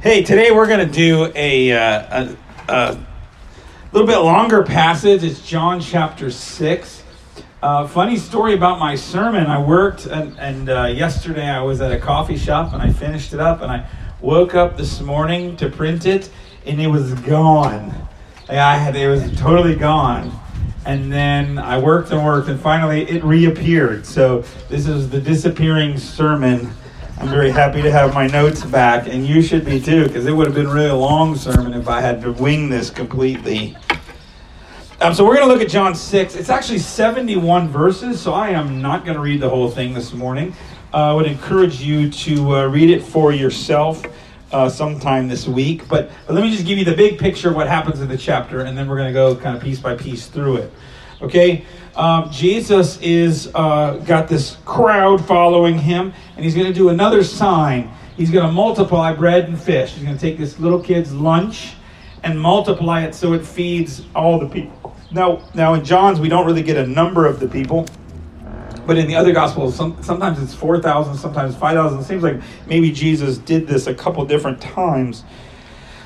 Hey, today we're going to do a, uh, a, a little bit longer passage. It's John chapter 6. Uh, funny story about my sermon. I worked, and, and uh, yesterday I was at a coffee shop and I finished it up, and I woke up this morning to print it, and it was gone. I had, it was totally gone. And then I worked and worked, and finally it reappeared. So this is the disappearing sermon. I'm very happy to have my notes back, and you should be too, because it would have been really a long sermon if I had to wing this completely. Um, so we're going to look at John 6. It's actually 71 verses, so I am not going to read the whole thing this morning. Uh, I would encourage you to uh, read it for yourself uh, sometime this week. But, but let me just give you the big picture of what happens in the chapter, and then we're going to go kind of piece by piece through it. Okay? Um, Jesus is uh, got this crowd following him, and he's going to do another sign. He's going to multiply bread and fish. He's going to take this little kid's lunch and multiply it so it feeds all the people. Now, now in John's, we don't really get a number of the people, but in the other gospels, some, sometimes it's four thousand, sometimes five thousand. It seems like maybe Jesus did this a couple different times.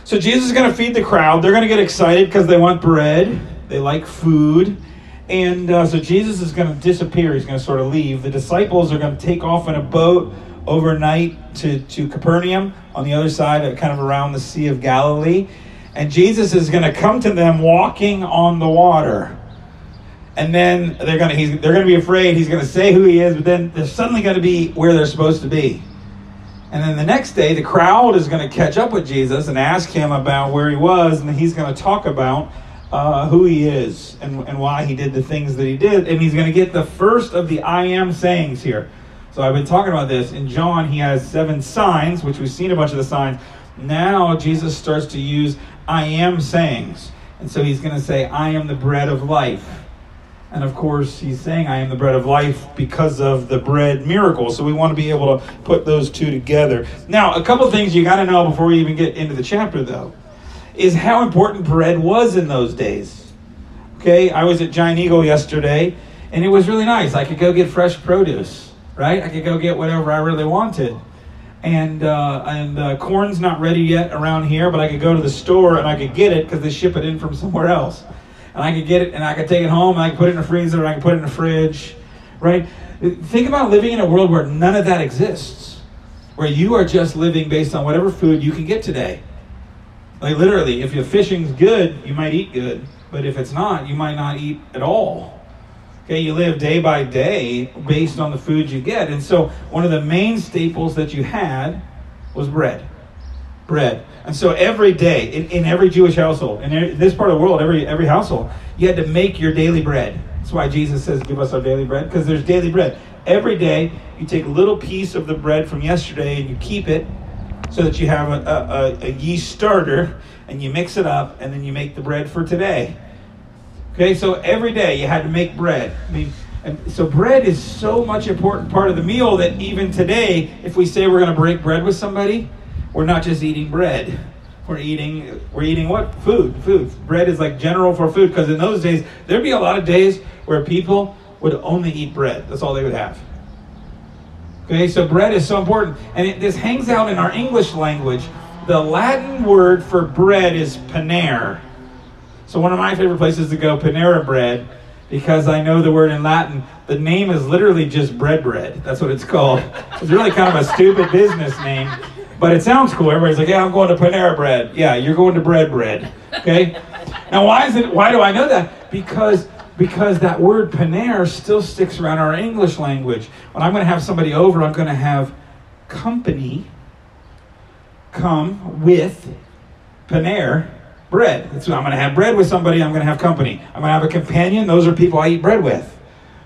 So Jesus is going to feed the crowd. They're going to get excited because they want bread. They like food. And uh, so Jesus is going to disappear. He's going to sort of leave. The disciples are going to take off in a boat overnight to, to Capernaum on the other side, of, kind of around the Sea of Galilee. And Jesus is going to come to them walking on the water. And then they're going to they're going to be afraid. He's going to say who he is, but then they're suddenly going to be where they're supposed to be. And then the next day, the crowd is going to catch up with Jesus and ask him about where he was, and he's going to talk about uh, who he is and, and why he did the things that he did. And he's going to get the first of the I am sayings here. So I've been talking about this. In John, he has seven signs, which we've seen a bunch of the signs. Now Jesus starts to use I am sayings. And so he's going to say, I am the bread of life. And of course, he's saying, I am the bread of life because of the bread miracle. So we want to be able to put those two together. Now, a couple things you got to know before we even get into the chapter, though, is how important bread was in those days. Okay, I was at Giant Eagle yesterday, and it was really nice. I could go get fresh produce, right? I could go get whatever I really wanted and uh, and uh, corn's not ready yet around here, but I could go to the store and I could get it because they ship it in from somewhere else, and I could get it and I could take it home and I could put it in the freezer and I could put it in the fridge, right? Think about living in a world where none of that exists, where you are just living based on whatever food you can get today. Like literally, if your fishing's good, you might eat good, but if it's not, you might not eat at all. Okay, you live day by day based on the food you get. And so one of the main staples that you had was bread. Bread. And so every day, in, in every Jewish household, in this part of the world, every, every household, you had to make your daily bread. That's why Jesus says, Give us our daily bread, because there's daily bread. Every day, you take a little piece of the bread from yesterday and you keep it so that you have a, a, a yeast starter and you mix it up and then you make the bread for today. Okay, so every day you had to make bread. I mean, and so bread is so much important part of the meal that even today, if we say we're going to break bread with somebody, we're not just eating bread. We're eating we're eating what? Food. Food. Bread is like general for food because in those days there'd be a lot of days where people would only eat bread. That's all they would have. Okay, so bread is so important, and it, this hangs out in our English language. The Latin word for bread is paner so one of my favorite places to go, Panera Bread, because I know the word in Latin. The name is literally just bread bread. That's what it's called. It's really kind of a stupid business name, but it sounds cool. Everybody's like, "Yeah, I'm going to Panera Bread." Yeah, you're going to bread bread. Okay. Now, why is it? Why do I know that? Because because that word paner still sticks around our English language. When I'm going to have somebody over, I'm going to have company come with paner bread. That's what I'm going to have bread with somebody. I'm going to have company. I'm going to have a companion. Those are people I eat bread with.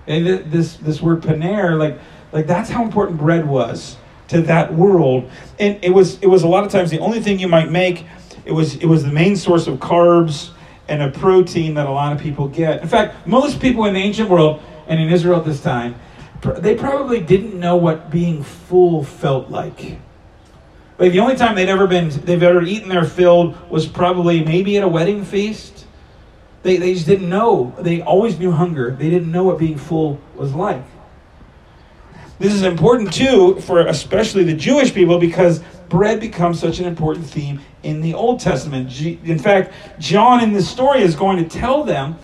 And this this word paner, like like that's how important bread was to that world. And it was it was a lot of times the only thing you might make. It was it was the main source of carbs and a protein that a lot of people get. In fact, most people in the ancient world and in Israel at this time, they probably didn't know what being full felt like. Like the only time they'd ever been, they've ever eaten their fill was probably maybe at a wedding feast. They, they just didn't know. They always knew hunger. They didn't know what being full was like. This is important too for especially the Jewish people because bread becomes such an important theme in the Old Testament. In fact, John in this story is going to tell them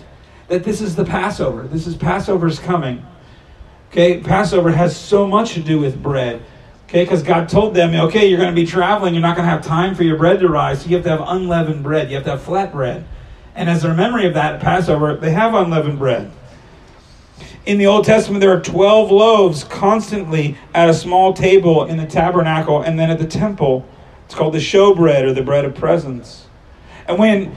that this is the Passover. This is Passover's coming. Okay, Passover has so much to do with bread. Okay, because God told them, okay, you're going to be traveling, you're not going to have time for your bread to rise, so you have to have unleavened bread. You have to have flat bread. And as a memory of that Passover, they have unleavened bread. In the Old Testament, there are 12 loaves constantly at a small table in the tabernacle and then at the temple. It's called the showbread or the bread of presence. And when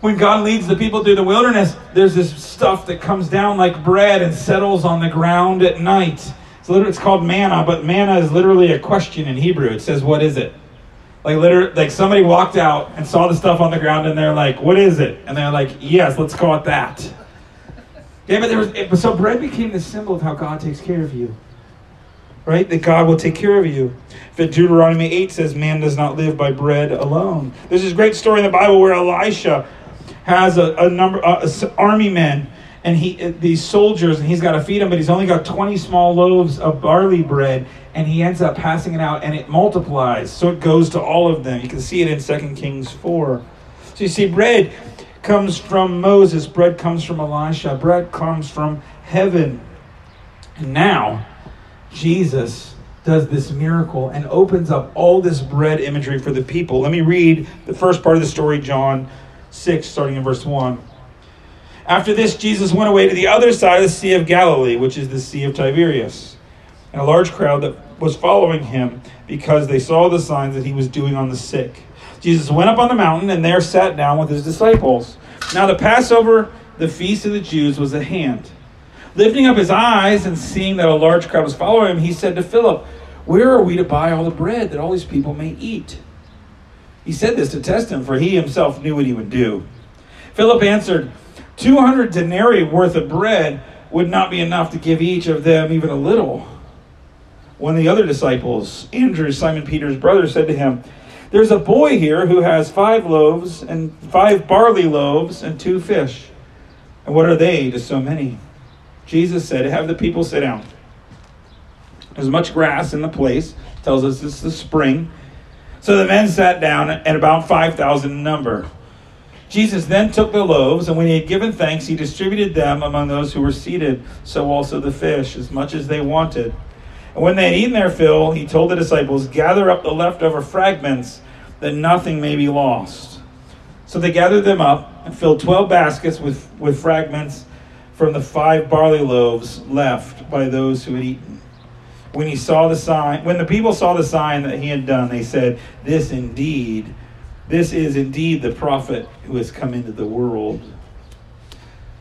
when God leads the people through the wilderness, there's this stuff that comes down like bread and settles on the ground at night. It's, literally, it's called manna, but manna is literally a question in Hebrew. It says, What is it? Like literally, like somebody walked out and saw the stuff on the ground, and they're like, "What is it?" And they're like, "Yes, let's call it that." Yeah, but there was so bread became the symbol of how God takes care of you, right? That God will take care of you. If Deuteronomy eight says, "Man does not live by bread alone." There's this great story in the Bible where Elisha has a, a number uh, army men and he uh, these soldiers and he's got to feed them but he's only got 20 small loaves of barley bread and he ends up passing it out and it multiplies so it goes to all of them you can see it in 2 kings 4 so you see bread comes from moses bread comes from elisha bread comes from heaven and now jesus does this miracle and opens up all this bread imagery for the people let me read the first part of the story john 6, starting in verse 1. After this, Jesus went away to the other side of the Sea of Galilee, which is the Sea of Tiberias. And a large crowd that was following him because they saw the signs that he was doing on the sick. Jesus went up on the mountain and there sat down with his disciples. Now, the Passover, the feast of the Jews, was at hand. Lifting up his eyes and seeing that a large crowd was following him, he said to Philip, Where are we to buy all the bread that all these people may eat? He said this to test him, for he himself knew what he would do. Philip answered, 200 denarii worth of bread would not be enough to give each of them even a little. One of the other disciples, Andrew, Simon Peter's brother, said to him, There's a boy here who has five loaves and five barley loaves and two fish. And what are they to so many? Jesus said, Have the people sit down. There's much grass in the place, tells us it's the spring. So the men sat down at about 5,000 in number. Jesus then took the loaves, and when he had given thanks, he distributed them among those who were seated, so also the fish, as much as they wanted. And when they had eaten their fill, he told the disciples, Gather up the leftover fragments, that nothing may be lost. So they gathered them up and filled twelve baskets with, with fragments from the five barley loaves left by those who had eaten when he saw the sign, when the people saw the sign that he had done, they said, This indeed, this is indeed the prophet who has come into the world.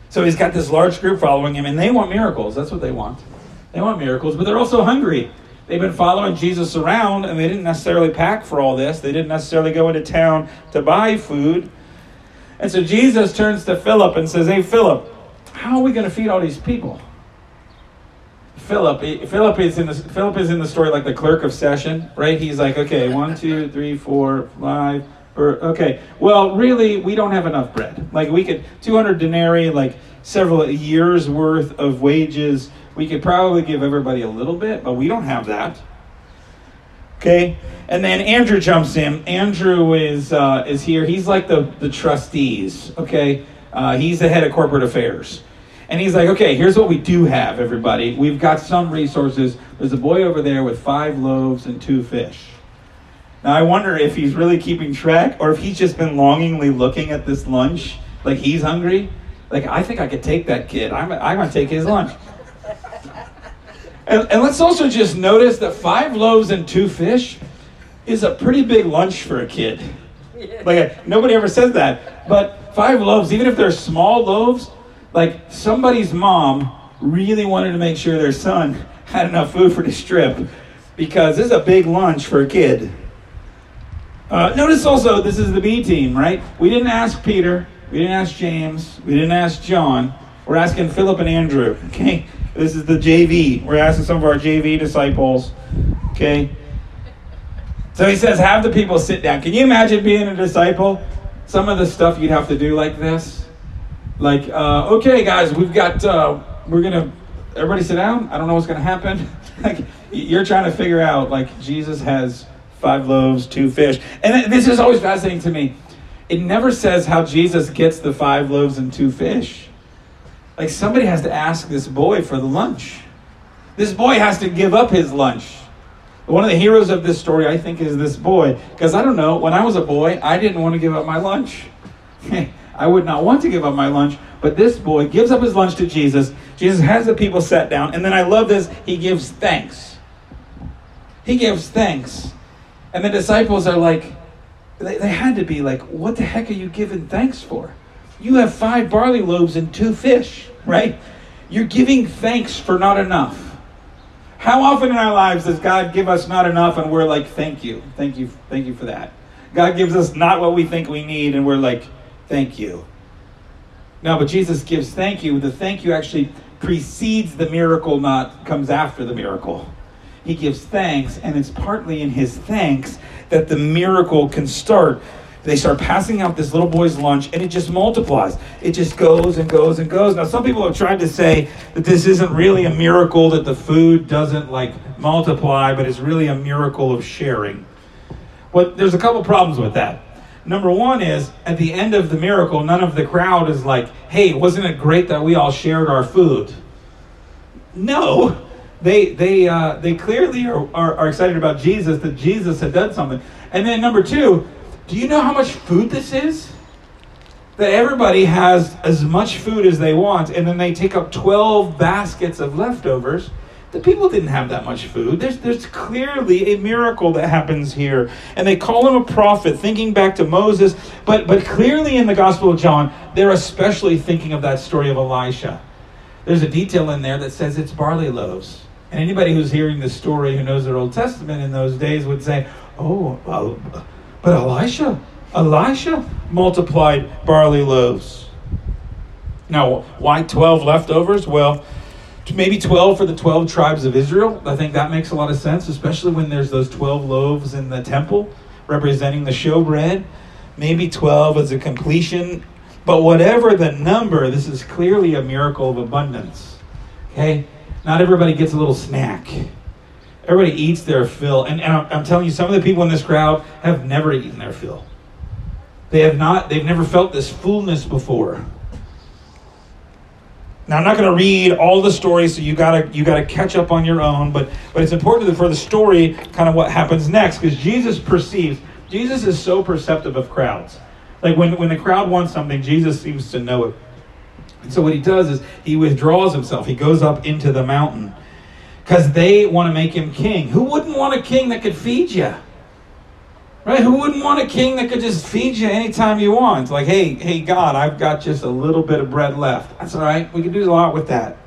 So he's got this large group following him, and they want miracles. That's what they want. They want miracles, but they're also hungry. They've been following Jesus around, and they didn't necessarily pack for all this. They didn't necessarily go into town to buy food. And so Jesus turns to Philip and says, Hey, Philip, how are we going to feed all these people? Philip, Philip is in the Philip is in the story like the clerk of session, right? He's like, okay, one, two, three, four, five, okay. Well, really, we don't have enough bread. Like we could 200 denarii, like several years worth of wages. We could probably give everybody a little bit, but we don't have that. Okay, and then Andrew jumps in. Andrew is uh, is here. He's like the the trustees. Okay, uh, he's the head of corporate affairs. And he's like, okay, here's what we do have, everybody. We've got some resources. There's a boy over there with five loaves and two fish. Now, I wonder if he's really keeping track or if he's just been longingly looking at this lunch, like he's hungry. Like, I think I could take that kid. I'm, I'm going to take his lunch. And, and let's also just notice that five loaves and two fish is a pretty big lunch for a kid. Like, nobody ever says that. But five loaves, even if they're small loaves, like somebody's mom really wanted to make sure their son had enough food for this trip because this is a big lunch for a kid. Uh, notice also, this is the B team, right? We didn't ask Peter, we didn't ask James, we didn't ask John. We're asking Philip and Andrew, okay? This is the JV. We're asking some of our JV disciples, okay? So he says, have the people sit down. Can you imagine being a disciple? Some of the stuff you'd have to do like this like, uh, okay, guys, we've got, uh, we're gonna everybody sit down. I don't know what's going to happen. like you're trying to figure out like Jesus has five loaves, two fish. And this is always fascinating to me. It never says how Jesus gets the five loaves and two fish. Like somebody has to ask this boy for the lunch. This boy has to give up his lunch. One of the heroes of this story, I think, is this boy. Because I don't know, when I was a boy, I didn't want to give up my lunch. I would not want to give up my lunch, but this boy gives up his lunch to Jesus. Jesus has the people sat down, and then I love this, he gives thanks. He gives thanks. And the disciples are like, they, they had to be like, what the heck are you giving thanks for? You have five barley loaves and two fish, right? You're giving thanks for not enough. How often in our lives does God give us not enough and we're like, thank you, thank you, thank you for that? God gives us not what we think we need and we're like, thank you. No, but Jesus gives thank you. The thank you actually precedes the miracle, not comes after the miracle. He gives thanks, and it's partly in his thanks that the miracle can start. They start passing out this little boy's lunch, and it just multiplies. It just goes and goes and goes. Now, some people have tried to say that this isn't really a miracle, that the food doesn't like multiply, but it's really a miracle of sharing. But there's a couple problems with that. Number one is at the end of the miracle, none of the crowd is like, hey, wasn't it great that we all shared our food? No. They, they, uh, they clearly are, are, are excited about Jesus, that Jesus had done something. And then number two, do you know how much food this is? That everybody has as much food as they want, and then they take up 12 baskets of leftovers. The people didn't have that much food. There's, there's clearly a miracle that happens here. And they call him a prophet, thinking back to Moses. But, but clearly in the Gospel of John, they're especially thinking of that story of Elisha. There's a detail in there that says it's barley loaves. And anybody who's hearing this story who knows their Old Testament in those days would say, oh, well, but Elisha, Elisha multiplied barley loaves. Now, why 12 leftovers? Well, maybe 12 for the 12 tribes of Israel. I think that makes a lot of sense, especially when there's those 12 loaves in the temple representing the showbread. Maybe 12 as a completion. But whatever the number, this is clearly a miracle of abundance. Okay? Not everybody gets a little snack. Everybody eats their fill. And, and I'm, I'm telling you, some of the people in this crowd have never eaten their fill. They have not, they've never felt this fullness before. Now I'm not going to read all the stories, so you gotta you gotta catch up on your own. But but it's important for the story, kind of what happens next, because Jesus perceives. Jesus is so perceptive of crowds. Like when when the crowd wants something, Jesus seems to know it. And so what he does is he withdraws himself. He goes up into the mountain because they want to make him king. Who wouldn't want a king that could feed you? Right? Who wouldn't want a king that could just feed you anytime you want? Like, hey, hey, God, I've got just a little bit of bread left. That's all right. We can do a lot with that.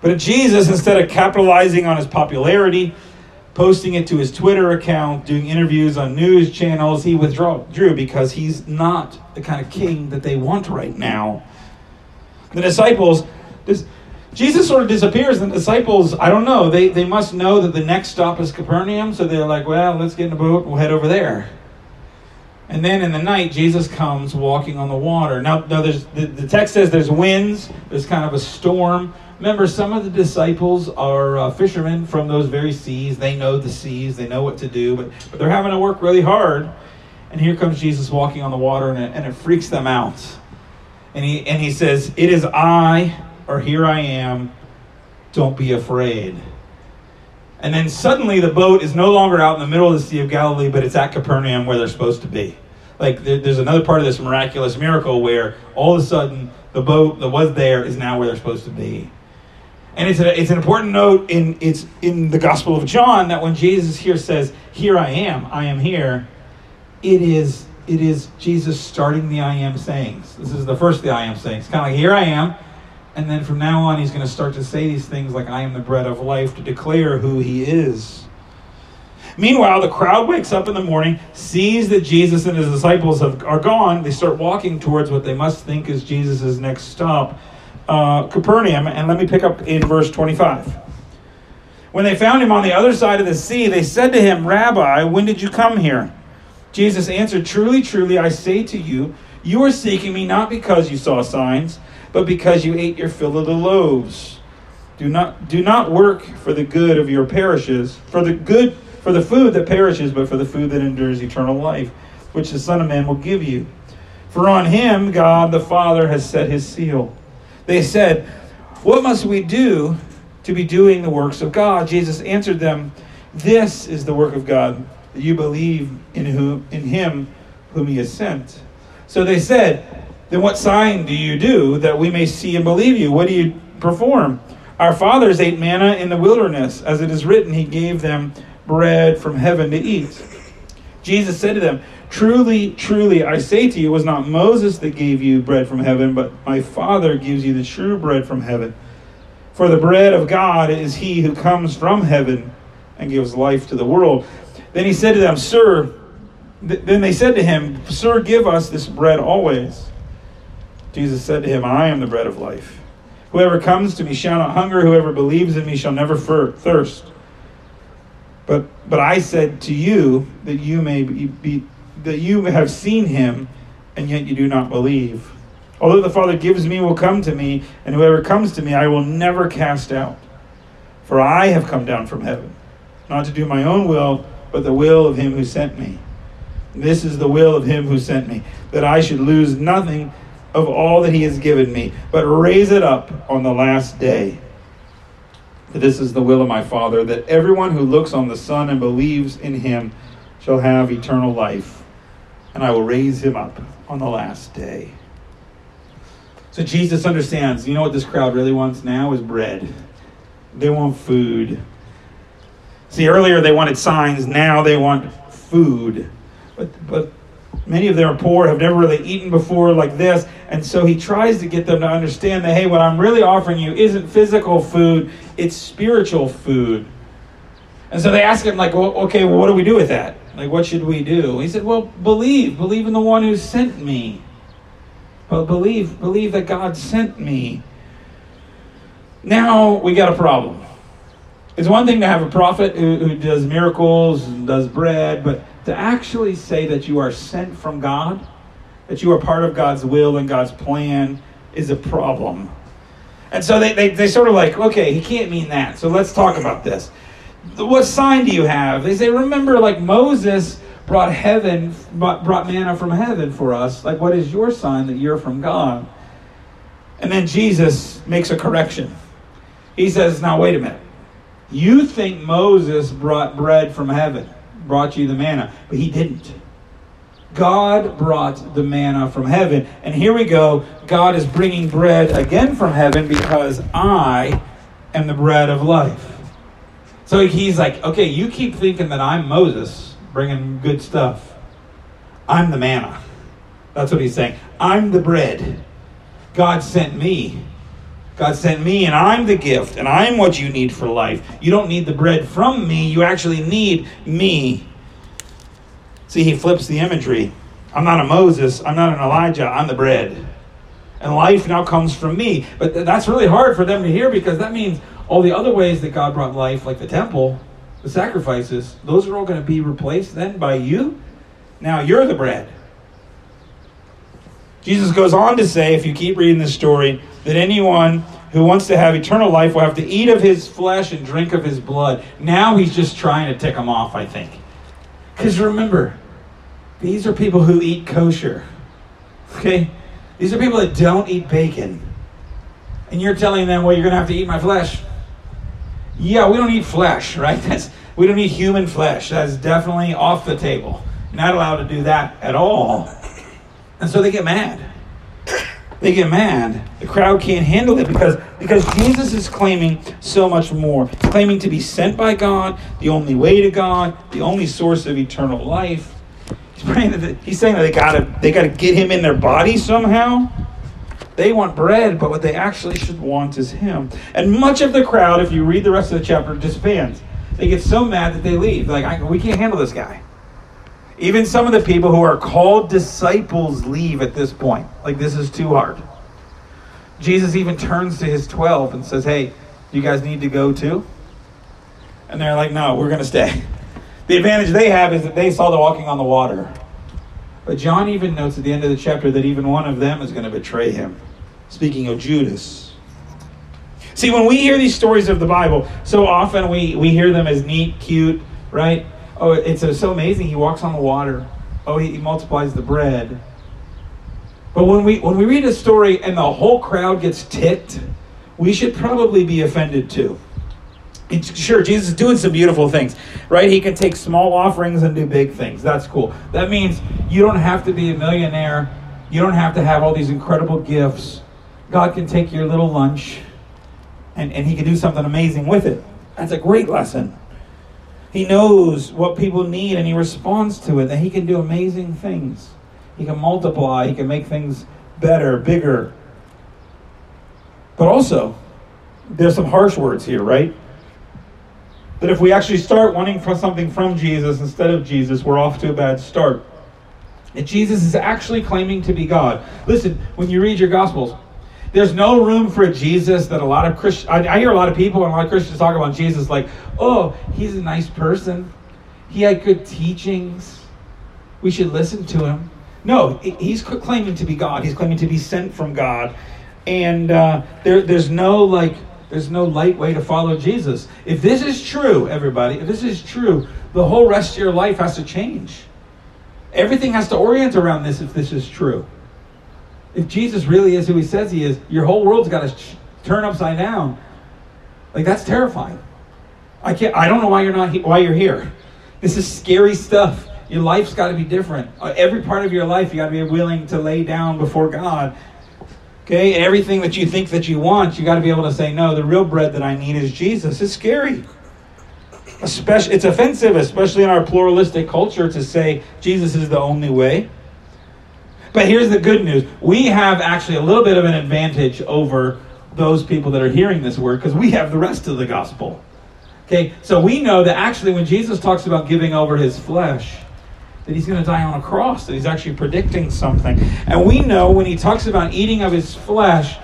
But Jesus, instead of capitalizing on his popularity, posting it to his Twitter account, doing interviews on news channels, he withdrew because he's not the kind of king that they want right now. The disciples, this, Jesus sort of disappears, and the disciples, I don't know, they, they must know that the next stop is Capernaum, so they're like, well, let's get in a boat, we'll head over there. And then in the night, Jesus comes walking on the water. Now, now there's, the, the text says there's winds, there's kind of a storm. Remember, some of the disciples are uh, fishermen from those very seas. They know the seas, they know what to do, but, but they're having to work really hard. And here comes Jesus walking on the water, and it, and it freaks them out. And he, and he says, It is I or here I am, don't be afraid. And then suddenly the boat is no longer out in the middle of the Sea of Galilee, but it's at Capernaum where they're supposed to be. Like there's another part of this miraculous miracle where all of a sudden the boat that was there is now where they're supposed to be. And it's, a, it's an important note in, it's in the Gospel of John that when Jesus here says, Here I am, I am here, it is, it is Jesus starting the I am sayings. This is the first the I am sayings. Kind of like, Here I am, and then from now on, he's going to start to say these things like, I am the bread of life, to declare who he is. Meanwhile, the crowd wakes up in the morning, sees that Jesus and his disciples have, are gone. They start walking towards what they must think is Jesus' next stop, uh, Capernaum. And let me pick up in verse 25. When they found him on the other side of the sea, they said to him, Rabbi, when did you come here? Jesus answered, Truly, truly, I say to you, you are seeking me not because you saw signs but because you ate your fill of the loaves. Do not do not work for the good of your perishes, for the good for the food that perishes, but for the food that endures eternal life, which the Son of Man will give you. For on him God the Father has set his seal. They said, What must we do to be doing the works of God? Jesus answered them, This is the work of God, that you believe in whom in him whom he has sent. So they said, Then what sign do you do that we may see and believe you? What do you perform? Our fathers ate manna in the wilderness, as it is written, He gave them bread from heaven to eat. Jesus said to them, Truly, truly, I say to you, it was not Moses that gave you bread from heaven, but my Father gives you the true bread from heaven. For the bread of God is he who comes from heaven and gives life to the world. Then he said to them, Sir, th- then they said to him, Sir, give us this bread always. Jesus said to him, I am the bread of life. Whoever comes to me shall not hunger, whoever believes in me shall never thirst. But but I said to you that you may be, be that you have seen him, and yet you do not believe. Although the Father gives me will come to me, and whoever comes to me I will never cast out. For I have come down from heaven, not to do my own will, but the will of him who sent me. This is the will of him who sent me, that I should lose nothing of all that he has given me, but raise it up on the last day. This is the will of my Father, that everyone who looks on the Son and believes in him shall have eternal life, and I will raise him up on the last day. So Jesus understands, you know what this crowd really wants now is bread. They want food. See, earlier they wanted signs, now they want food. But, but Many of them are poor, have never really eaten before like this. And so he tries to get them to understand that, hey, what I'm really offering you isn't physical food, it's spiritual food. And so they ask him, like, well, okay, well, what do we do with that? Like, what should we do? He said, well, believe. Believe in the one who sent me. But believe, believe that God sent me. Now we got a problem. It's one thing to have a prophet who, who does miracles and does bread, but to actually say that you are sent from God, that you are part of God's will and God's plan, is a problem. And so they, they, they sort of like, okay, he can't mean that. So let's talk about this. What sign do you have? They say, remember, like Moses brought heaven, brought manna from heaven for us. Like, what is your sign that you're from God? And then Jesus makes a correction. He says, now wait a minute. You think Moses brought bread from heaven brought you the manna, but he didn't. God brought the manna from heaven. And here we go. God is bringing bread again from heaven because I am the bread of life. So he's like, okay, you keep thinking that I'm Moses bringing good stuff. I'm the manna. That's what he's saying. I'm the bread. God sent me. God sent me, and I'm the gift, and I'm what you need for life. You don't need the bread from me, you actually need me. See, he flips the imagery. I'm not a Moses, I'm not an Elijah, I'm the bread. And life now comes from me. But that's really hard for them to hear because that means all the other ways that God brought life, like the temple, the sacrifices, those are all going to be replaced then by you. Now you're the bread. Jesus goes on to say, if you keep reading this story, that anyone who wants to have eternal life will have to eat of his flesh and drink of his blood. Now he's just trying to tick them off, I think. Because remember, these are people who eat kosher. Okay? These are people that don't eat bacon. And you're telling them, well, you're going to have to eat my flesh. Yeah, we don't eat flesh, right? That's, we don't eat human flesh. That's definitely off the table. not allowed to do that at all. And so they get mad. They get mad. The crowd can't handle it because, because Jesus is claiming so much more. Claiming to be sent by God, the only way to God, the only source of eternal life. He's, praying that he's saying that they gotta they gotta get him in their body somehow. They want bread, but what they actually should want is him. And much of the crowd, if you read the rest of the chapter, disbands. They get so mad that they leave. Like, we can't handle this guy. Even some of the people who are called disciples leave at this point. Like, this is too hard. Jesus even turns to his 12 and says, Hey, you guys need to go too? And they're like, No, we're to stay. The advantage they have is that they saw the walking on the water. But John even notes at the end of the chapter that even one of them is going to betray him. Speaking of Judas. See, when we hear these stories of the Bible, so often we, we hear them as neat, cute, right? Oh, it's so amazing. He walks on the water. Oh, he, he multiplies the bread. But when we when we read a story and the whole crowd gets ticked, we should probably be offended too. Sure, Jesus is doing some beautiful things, right? He can take small offerings and do big things. That's cool. That means you don't have to be a millionaire. You don't have to have all these incredible gifts. God can take your little lunch and, and He can do something amazing with it. That's a great lesson. He knows what people need and He responds to it, and He can do amazing things. He can multiply, He can make things better, bigger. But also, there's some harsh words here, right? That if we actually start wanting for something from Jesus instead of Jesus, we're off to a bad start. And Jesus is actually claiming to be God. Listen, when you read your Gospels, there's no room for a Jesus that a lot of Christians, I, I, hear a lot of people and a lot of Christians talk about Jesus like, oh, he's a nice person. He had good teachings. We should listen to him. No, he's claiming to be God. He's claiming to be sent from God. And uh, there, there's no like, there's no light way to follow Jesus. If this is true, everybody, if this is true, the whole rest of your life has to change. Everything has to orient around this if this is true. If Jesus really is who he says he is, your whole world's got to turn upside down. Like that's terrifying. I can't I don't know why you're not why you're here. This is scary stuff. Your life's got to be different. Uh, every part of your life you got to be willing to lay down before God. Okay? And everything that you think that you want, you got to be able to say no, the real bread that I need is Jesus. It's scary. Especially, it's offensive, especially in our pluralistic culture, to say Jesus is the only way. But here's the good news we have actually a little bit of an advantage over those people that are hearing this word because we have the rest of the gospel. Okay, so we know that actually when Jesus talks about giving over his flesh, that he's going to die on a cross, that he's actually predicting something. And we know when he talks about eating of his flesh,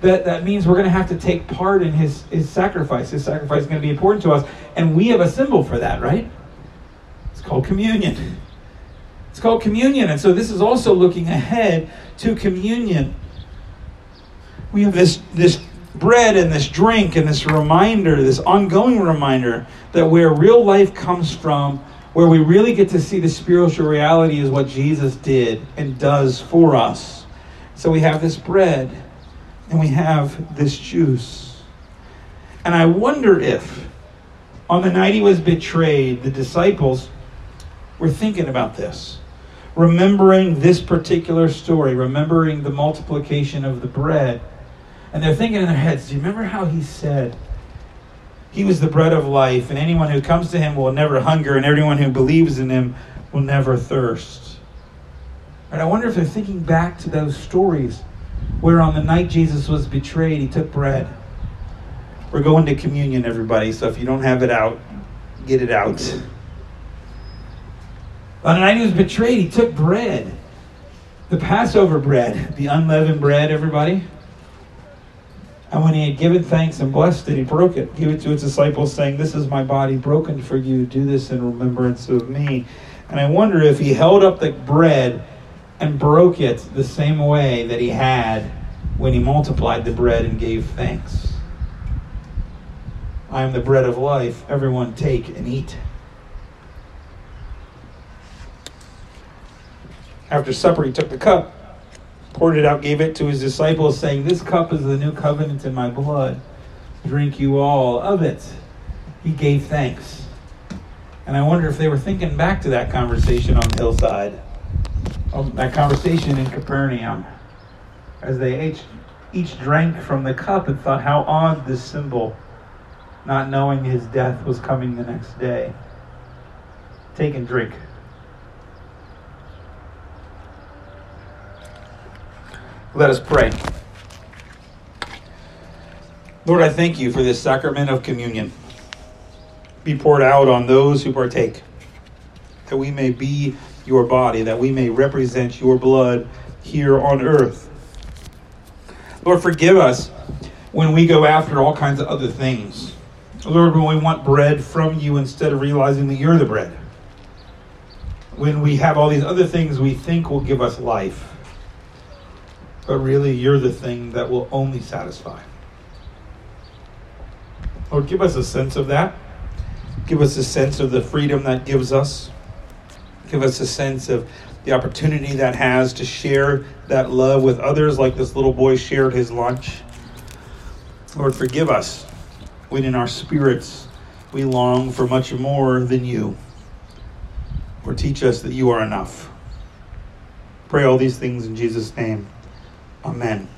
that, that means we're going to have to take part in his, his sacrifice. His sacrifice is going to be important to us. And we have a symbol for that, right? It's called communion. It's called communion. And so this is also looking ahead to communion. We have this, this bread and this drink and this reminder, this ongoing reminder that where real life comes from, where we really get to see the spiritual reality is what Jesus did and does for us. So we have this bread and we have this juice. And I wonder if, on the night he was betrayed, the disciples were thinking about this, remembering this particular story, remembering the multiplication of the bread. And they're thinking in their heads, do you remember how he said, he was the bread of life, and anyone who comes to him will never hunger, and everyone who believes in him will never thirst. And I wonder if they're thinking back to those stories where on the night Jesus was betrayed, he took bread. We're going to communion, everybody, so if you don't have it out, get it out. On the night he was betrayed, he took bread. The Passover bread, the unleavened bread, everybody. And when he had given thanks and blessed it, he broke it, gave it to his disciples, saying, This is my body broken for you. Do this in remembrance of me. And I wonder if he held up the bread and broke it the same way that he had when he multiplied the bread and gave thanks. I am the bread of life. Everyone take and eat. After supper, he took the cup, poured it out, gave it to his disciples, saying, This cup is the new covenant in my blood. Drink you all of it. He gave thanks. And I wonder if they were thinking back to that conversation on the hillside um, that conversation in Capernaum as they each, each drank from the cup and thought how odd this symbol, not knowing his death was coming the next day. Take and drink. Let us pray. Lord, I thank you for this sacrament of communion. Be poured out on those who partake, that we may be your body, that we may represent your blood here on earth. Lord, forgive us when we go after all kinds of other things. Lord, when we want bread from you instead of realizing that you're the bread. When we have all these other things we think will give us life, but really you're the thing that will only satisfy. Lord, give us a sense of that. Give us a sense of the freedom that gives us. Give us a sense of the opportunity that has to share that love with others, like this little boy shared his lunch. Lord, forgive us when in our spirits we long for much more than you. Or teach us that you are enough. Pray all these things in Jesus' name. Amen.